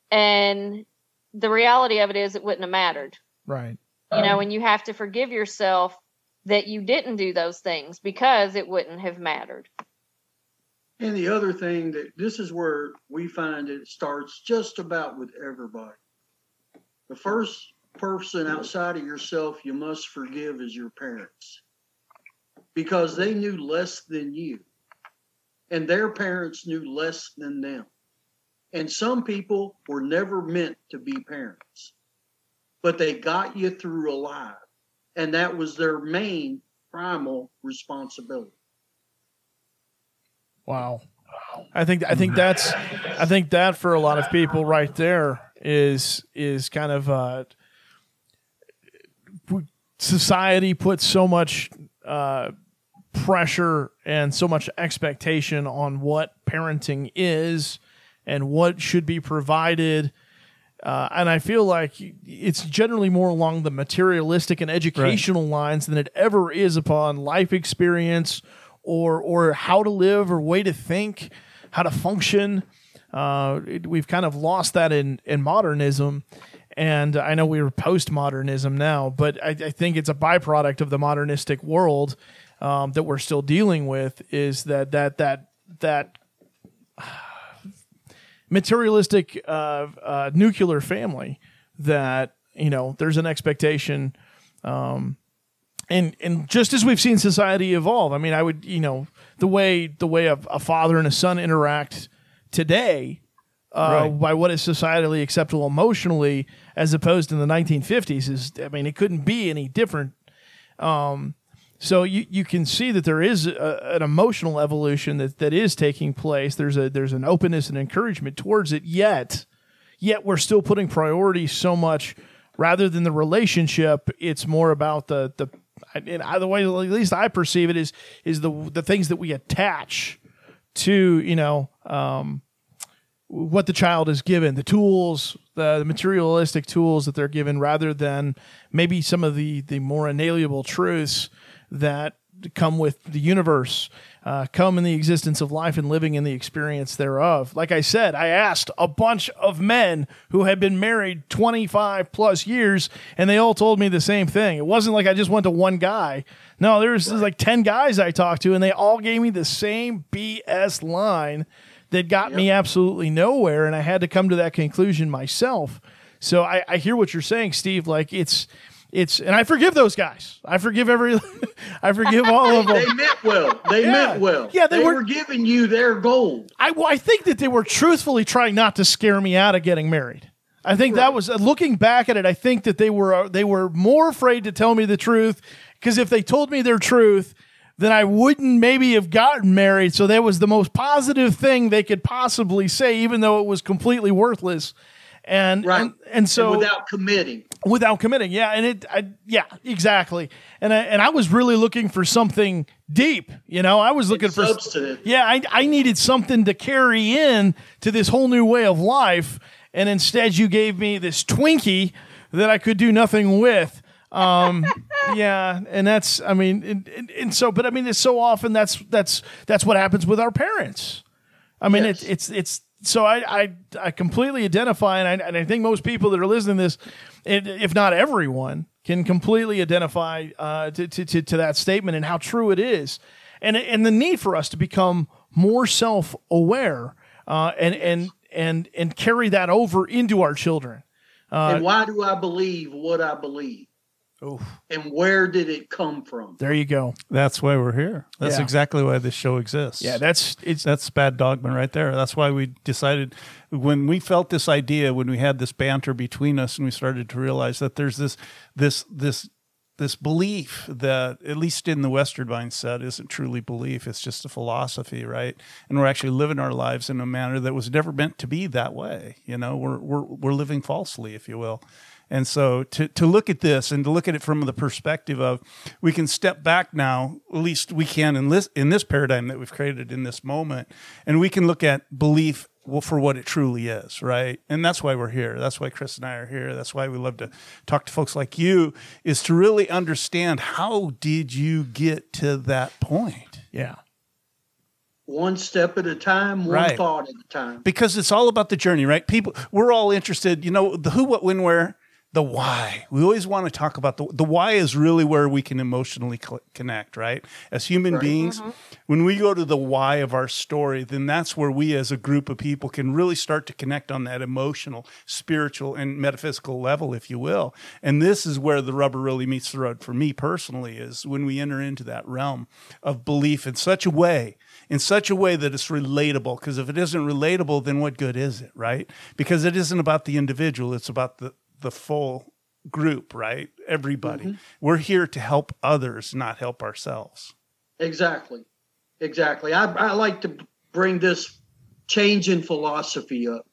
And the reality of it is it wouldn't have mattered. Right you know um, and you have to forgive yourself that you didn't do those things because it wouldn't have mattered. And the other thing that this is where we find it starts just about with everybody. The first person outside of yourself you must forgive is your parents. Because they knew less than you. And their parents knew less than them. And some people were never meant to be parents, but they got you through alive. And that was their main primal responsibility. Wow. I think I think that's I think that for a lot of people right there is is kind of uh, society puts so much uh, pressure and so much expectation on what parenting is and what should be provided. Uh, and I feel like it's generally more along the materialistic and educational right. lines than it ever is upon life experience or or how to live or way to think, how to function. Uh, it, we've kind of lost that in in modernism, and I know we are postmodernism now, but I, I, think it's a byproduct of the modernistic world um, that we're still dealing with. Is that that that that materialistic uh, uh, nuclear family that you know there's an expectation. Um, and and just as we've seen society evolve, I mean, I would you know the way the way a, a father and a son interact today uh, right. by what is societally acceptable emotionally, as opposed to the 1950s. Is I mean, it couldn't be any different. Um, so you, you can see that there is a, an emotional evolution that, that is taking place. There's a there's an openness and encouragement towards it. Yet, yet we're still putting priority so much rather than the relationship. It's more about the the in either way. At least I perceive it is is the the things that we attach to you know um, what the child is given, the tools, the, the, materialistic tools that they're given, rather than maybe some of the the more inalienable truths that come with the universe, uh, come in the existence of life and living in the experience thereof. Like I said, I asked a bunch of men who had been married 25 plus years, and they all told me the same thing. It wasn't like I just went to one guy. No, there was like 10 guys I talked to, and they all gave me the same BS line that got me absolutely nowhere. And I had to come to that conclusion myself. So I, I hear what you're saying, Steve. Like it's, it's and I forgive those guys. I forgive every I forgive all of them. They meant well. They Yeah. meant well. Yeah, they they, were- were, giving you their gold. I well, I think that they were truthfully trying not to scare me out of getting married. I think that was uh, looking back at it. I think that they were uh, they were more afraid to tell me the truth because if they told me their truth, then I wouldn't maybe have gotten married. So that was the most positive thing they could possibly say, even though it was completely worthless. And Right. and, and so and without committing. without committing. Yeah, and it, I, yeah, exactly. And I, and I was really looking for something deep. You know, I was looking for substantive. Yeah, I, I needed something to carry in to this whole new way of life, and instead you gave me this Twinkie that I could do nothing with. Um, yeah, and that's, I mean, and, and, and so, but I mean, it's so often that's that's that's what happens with our parents. I mean, Yes. it, it's it's so I, I I completely identify, and I, and I think most people that are listening to this, if not everyone, can completely identify uh, to, to, to that statement and how true it is, and and the need for us to become more self aware uh, and and and and carry that over into our children. Uh, and why do I believe what I believe? Oof. And where did it come from? There you go. That's why we're here. That's Yeah. exactly why this show exists. Yeah, that's it's That's bad dogma right there. That's why we decided when we felt this idea, when we had this banter between us, and we started to realize that there's this this this this belief that at least in the Western mindset isn't truly belief; it's just a philosophy, right? And we're actually living our lives in a manner that was never meant to be that way. You know, we're we're we're living falsely, if you will. And so to, to look at this and to look at it from the perspective of we can step back now, at least we can in this, in this paradigm that we've created in this moment, and we can look at belief for what it truly is, right? And that's why we're here. That's why Chris and I are here. That's why we love to talk to folks like you is to really understand how did you get to that point? yeah. One step at a time, one Right. thought at a time. because it's all about the journey, right? People, we're all interested, you know, the who, what, when, where, the why. We always want to talk about the the why is really where we can emotionally cl- connect, right? As human Right. beings, mm-hmm. when we go to the why of our story, then that's where we as a group of people can really start to connect on that emotional, spiritual, and metaphysical level, if you will. And this is where the rubber really meets the road for me personally, is when we enter into that realm of belief in such a way in such a way that it's relatable. Because if it isn't relatable, then what good is it, right? Because it isn't about the individual, it's about the, the full group, right? Everybody. We're here to help others, not help ourselves. Exactly. Exactly. I, I like to bring this change in philosophy up.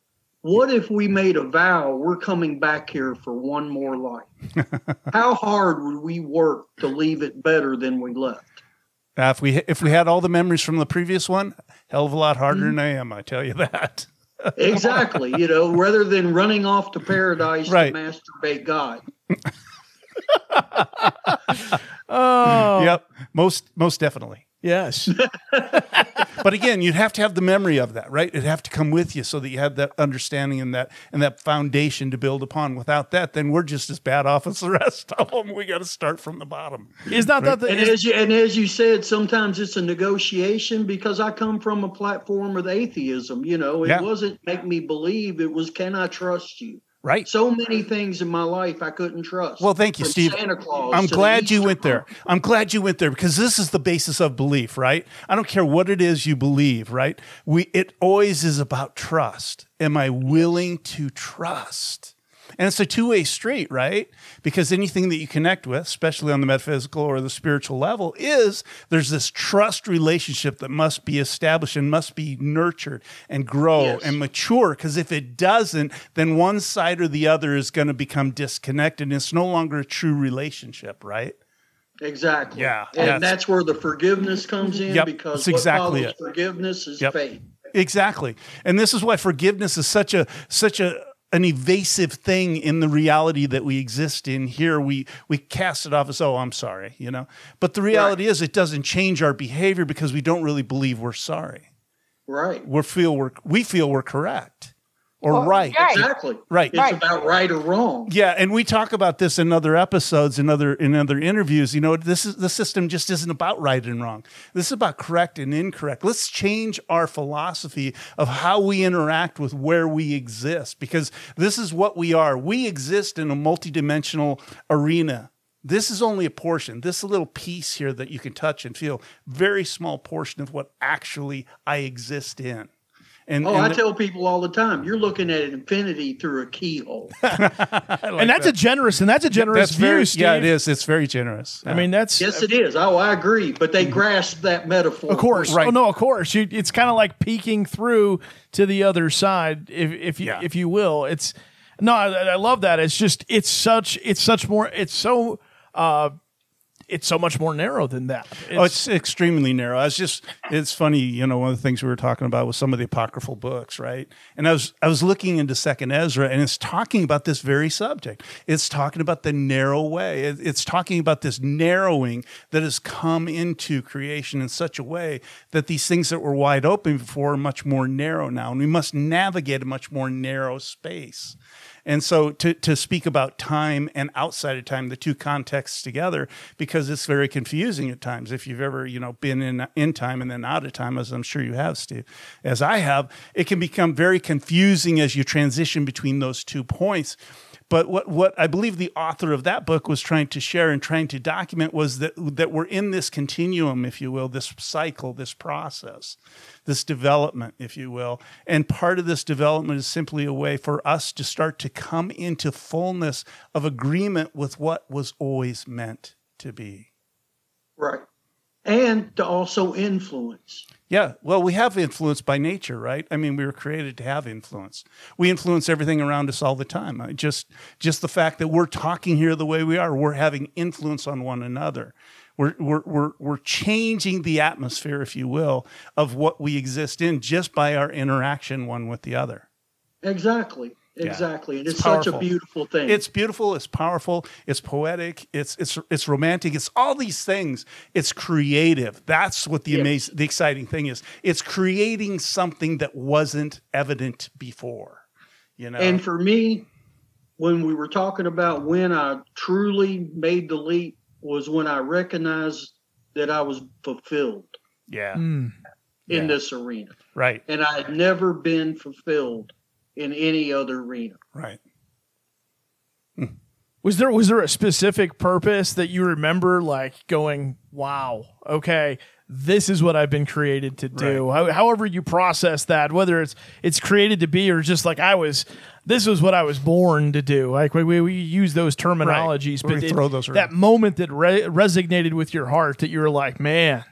What if we made a vow we're coming back here for one more life? How hard would we work to leave it better than we left? Uh, if we if we had all the memories from the previous one, hell of a lot harder than I am, I tell you that. Exactly. you know, rather than running off to paradise Right. to masturbate God. Oh, Yep, most most definitely. Yes. But again, you'd have to have the memory of that, right? It'd have to come with you so that you had that understanding and that and that foundation to build upon. Without that, then we're just as bad off as the rest of them. We got to start from the bottom. Is not that the And is- as you and as you said, sometimes it's a negotiation because I come from a platform of atheism. You know, it Yeah. wasn't make me believe; it was can I trust you? Right. So many things in my life I couldn't trust. Well, thank you, From Steve. Santa Claus. I'm glad you went there. I'm glad you went there because this is the basis of belief, right? I don't care what it is you believe, right? We it always is about trust. Am I willing to trust? And it's a two-way street, right? Because anything that you connect with, especially on the metaphysical or the spiritual level, is there's this trust relationship that must be established and must be nurtured and grow Yes. and mature. Because if it doesn't, then one side or the other is going to become disconnected. It's no longer a true relationship, right? Exactly. Yeah, And that's- that's where the forgiveness comes in Yep, because that's exactly follows it. forgiveness is Yep. faith. Exactly. And this is why forgiveness is such a such a an evasive thing in the reality that we exist in here. We we cast it off as oh i'm sorry you know? But the reality is it doesn't change our behavior because we don't really believe we're sorry. Right. we feel we're we feel we're correct or Well, right right. Exactly. Right. It's Right. about right or wrong. yeah and we talk about this in other episodes in other in other interviews you know this is the system just isn't about right and wrong this is about correct and incorrect let's change our philosophy of how we interact with where we exist because this is what we are we exist in a multidimensional arena this is only a portion this little piece here that you can touch and feel very small portion of what actually i exist in and, Oh, and I the- tell people all the time, you're looking at infinity through a keyhole. and that's a generous and that's a generous that's view, very Steve. yeah it is it's very generous I mean, that's yes, it is. Oh, I agree. But they grasp that metaphor. Of course, Right. Oh no, of course. You, it's kind of like peeking through to the other side, if if you Yeah. if you will. It's no, I, I love that. It's just it's such it's such more it's so uh it's so much more narrow than that. oh, it's extremely narrow. I was just, it's funny, you know, one of the things we were talking about was some of the apocryphal books, right? And I was, I was looking into Second Ezra, and it's talking about this very subject. It's talking about the narrow way. It- It's talking about this narrowing that has come into creation in such a way that these things that were wide open before are much more narrow now, and we must navigate a much more narrow space. And so to, to speak about time and outside of time, the two contexts together, because it's very confusing at times. If you've ever, you know, been in in time and then out of time, as I'm sure you have, Steve, as I have, it can become very confusing as you transition between those two points. But what, what I believe the author of that book was trying to share and trying to document was that that we're in this continuum, if you will, this cycle, this process, this development, if you will. And part of this development is simply a way for us to start to come into fullness of agreement with what was always meant to be. Right. And to also influence. Yeah, well, we have influence by nature, right? I mean, we were created to have influence. We influence everything around us all the time. Just, just the fact that we're talking here the way we are, we're having influence on one another. We're, we're, we're, we're changing the atmosphere, if you will, of what we exist in just by our interaction one with the other. Exactly. Exactly. And It's it's, such a beautiful thing. It's beautiful, it's powerful, it's poetic, it's it's it's romantic, it's all these things. It's creative. That's what the Yes. amazing the exciting thing is. It's creating something that wasn't evident before. You know. And for me, when we were talking about when I truly made the leap was when I recognized that I was fulfilled yeah. Mm. in Yeah. this arena. Right. And I had never been fulfilled in any other arena. Right. Hmm. Was there was there a specific purpose that you remember, like going, "Wow, okay, this is what I've been created to do." How, however you process that, whether it's it's created to be or just like I was, this was what I was born to do. Like we we, we use those terminologies, We but it- throw those that moment that re- resonated with your heart, that you were like, "Man,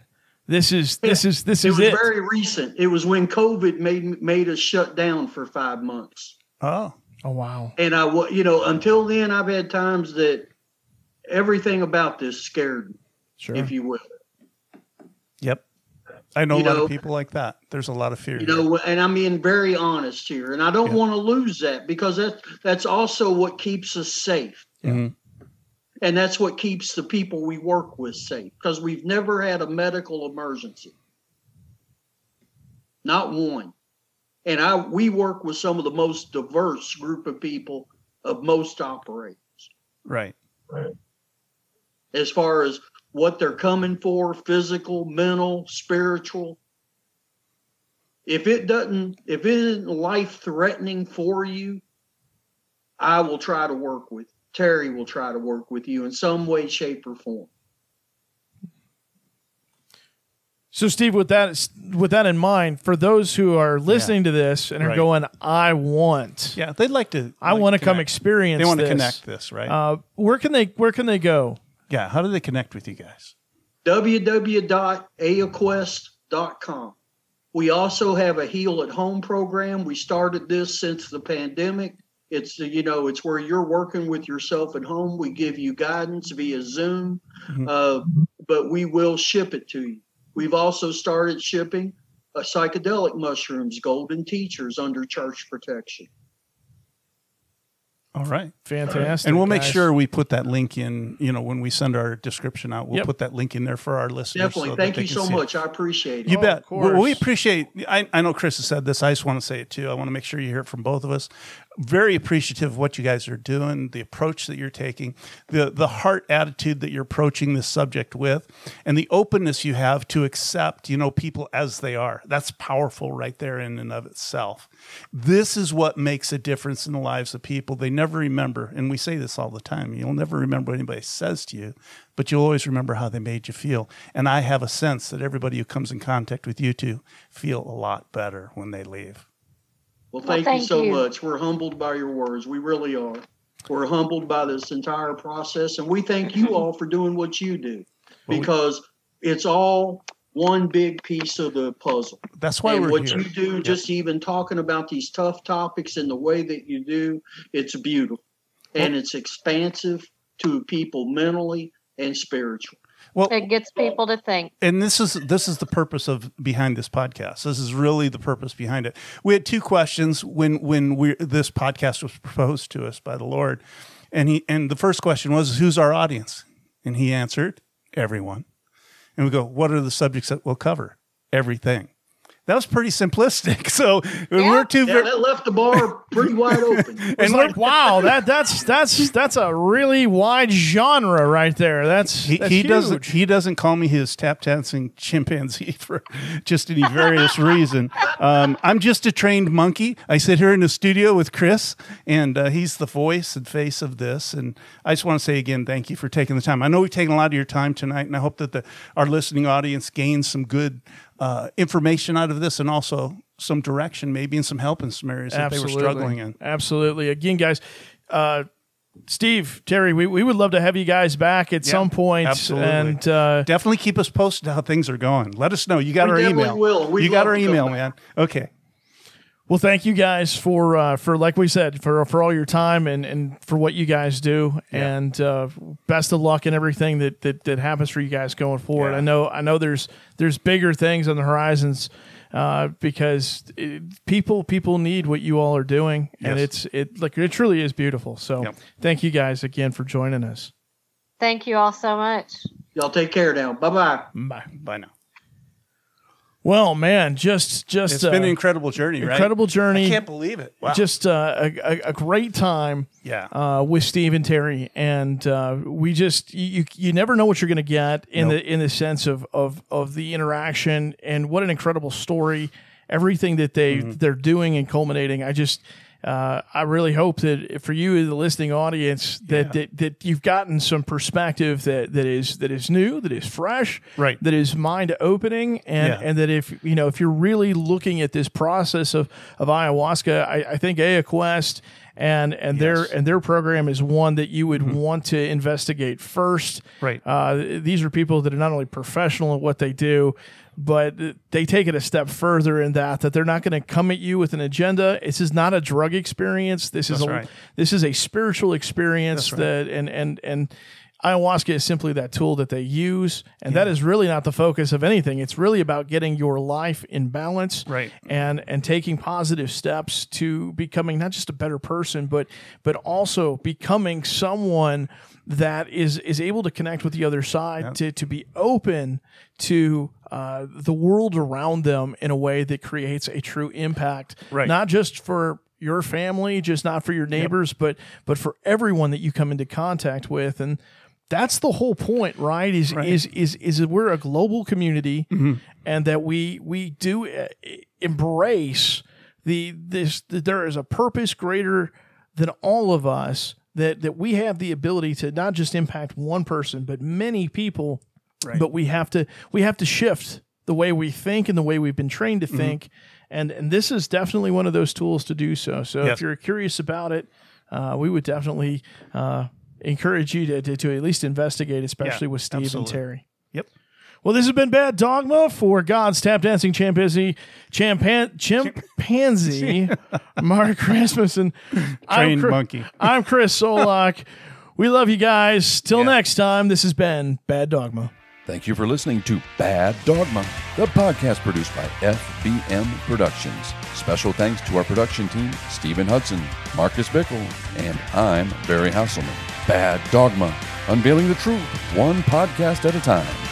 this is this is this It is was it." very recent. It was when COVID made made us shut down for five months. Oh. oh wow, And I, you know, until then, I've had times that everything about this scared me, sure. if you will. Yep. I know You a lot know- of people like that. There's a lot of fear. You here. know, and I'm being very honest here, and I don't Yeah. want to lose that because that's that's also what keeps us safe, Mhm. And that's what keeps the people we work with safe because we've never had a medical emergency, not one. And I we work with some of the most diverse group of people of most operators Right. Right. as far as what they're coming for physical mental spiritual if it doesn't if it isn't life threatening for you i will try to work with you. Terry will try to work with you in some way shape or form So, Steve, with that with that in mind, for those who are listening to this and are Right. going, "I want, Yeah. They'd like to. I like want to come experience," They want to connect this, right? Uh, where can they Where can they go? yeah. How do they connect with you guys? www.ayaquest.com we also have a heal at home program we started this since the pandemic it's you know it's where you're working with yourself at home we give you guidance via zoom Mhm. uh, but we will ship it to you we've also started shipping uh, psychedelic mushrooms golden teachers under church protection All right. Fantastic. And we'll make sure we put that link in, you know, when we send our description out, we'll Yep. put that link in there for our listeners. Definitely. so Thank you so see it. much. I appreciate it. You Oh, bet. of Well, we appreciate. I, I know Chris has said this. I just want to say it too. I want to make sure you hear it from both of us. Very appreciative of what you guys are doing, the approach that you're taking, the the heart attitude that you're approaching this subject with, and the openness you have to accept, you know, people as they are. That's powerful right there in and of itself. This is what makes a difference in the lives of people. They never remember, and we say this all the time. You'll never remember what anybody says to you, but you'll always remember how they made you feel. And I have a sense that everybody who comes in contact with you two feel a lot better when they leave. Well, Well, thank, you so you. much. We're humbled by your words. We really are. We're humbled by this entire process, and we thank you all for doing what you do Well, we- because it's all one big piece of the puzzle. That's why and we're what here. you do, just even talking about these tough topics in the way that you do, it's beautiful and it's expansive to people mentally and spiritually. Well, It gets people to think. and this is this is the purpose of behind this podcast. This is really the purpose behind it. We had two questions when when we this podcast was proposed to us by the Lord, and he and the first question was, "Who's our audience?" And he answered, "Everyone." And we go, "What are the subjects that we'll cover?" Everything. That was pretty simplistic. So we're two. Yeah, that left the bar pretty wide open. It's and like, wow, that that's that's that's a really wide genre right there. That's he, that's he huge. doesn't he doesn't call me his tap dancing chimpanzee for just any various reason. Um, I'm just a trained monkey. I sit here in the studio with Chris, and uh, he's the voice and face of this. And I just want to say again, thank you for taking the time. I know we've taken a lot of your time tonight, and I hope that the our listening audience gains some good uh, information out of this, and also some direction, maybe, and some help in some areas that they were struggling in. Absolutely. Again, guys, uh, Steve, Terry, we, we would love to have you guys back at Yeah, some point. absolutely. And uh, Definitely keep us posted how things are going. Let us know. You got We our email. will. We'd you got our email, back. man. Okay. Well, thank you guys for uh, for like we said for for all your time and, and for what you guys do. Yeah. And uh, best of luck in everything that, that that happens for you guys going forward. Yeah. I know I know there's there's bigger things on the horizons. Uh, because it, people people need what you all are doing, and Yes. it's it like it truly is beautiful. So Yep. thank you guys again for joining us. Thank you all so much. Y'all take care now. Bye bye. Bye. Bye now. Well, man, just just It's uh, been an incredible journey, right? incredible journey. I can't believe it. Wow. Just uh, a, a, a great time yeah. uh, with Steve and Terry, and uh, we just you you- you never know what you're going to get in Nope. the in the sense of of of the interaction and what an incredible story, everything that they Mm-hmm. they're doing and culminating. I just. Uh, I really hope that for you, the listening audience, that, Yeah. that that you've gotten some perspective that, that is that is new, that is fresh, Right. that is mind opening, and Yeah. and that if you know if you're really looking at this process of of ayahuasca, I, I think AyaQuest and and Yes. Mm-hmm. their and their program is one that you would want to investigate first. Right. Uh, these are people that are not only professional in what they do, but they take it a step further in that that they're not going to come at you with an agenda. This is not a drug experience. This is a right. this is a spiritual experience That's right. that and and and ayahuasca is simply that tool that they use and that is really not the focus of anything. It's really about getting your life in balance Right. and and taking positive steps to becoming not just a better person but but also becoming someone that is is able to connect with the other side to to be open to uh, the world around them in a way that creates a true impact Right. not just for your family just not for your neighbors but but for everyone that you come into contact with. And that's the whole point right is Right. is is is that we're a global community Mm-hmm. and that we we do uh, embrace the this that there is a purpose greater than all of us that that we have the ability to not just impact one person but many people Right. but we have to we have to shift the way we think and the way we've been trained Mm-hmm. to think and and this is definitely one of those tools to do so so Yes. if you're curious about it uh, we would definitely uh, encourage you to, to, to at least investigate especially with steve absolutely. and terry Yep. well, this has been Bad Dogma for God's Tap Dancing Chimpanzee, champan- chimpanzee, Mark Rasmussen. I'm Trained Chris- monkey. I'm Chris Solak. we love you guys. Till Yeah. next time, this has been Bad Dogma. Thank you for listening to Bad Dogma, the podcast produced by FBM Productions. Special thanks to our production team, Stephen Hudson, Marcus Bickle, and I'm Barry Hasselman. Bad Dogma, unveiling the truth one podcast at a time.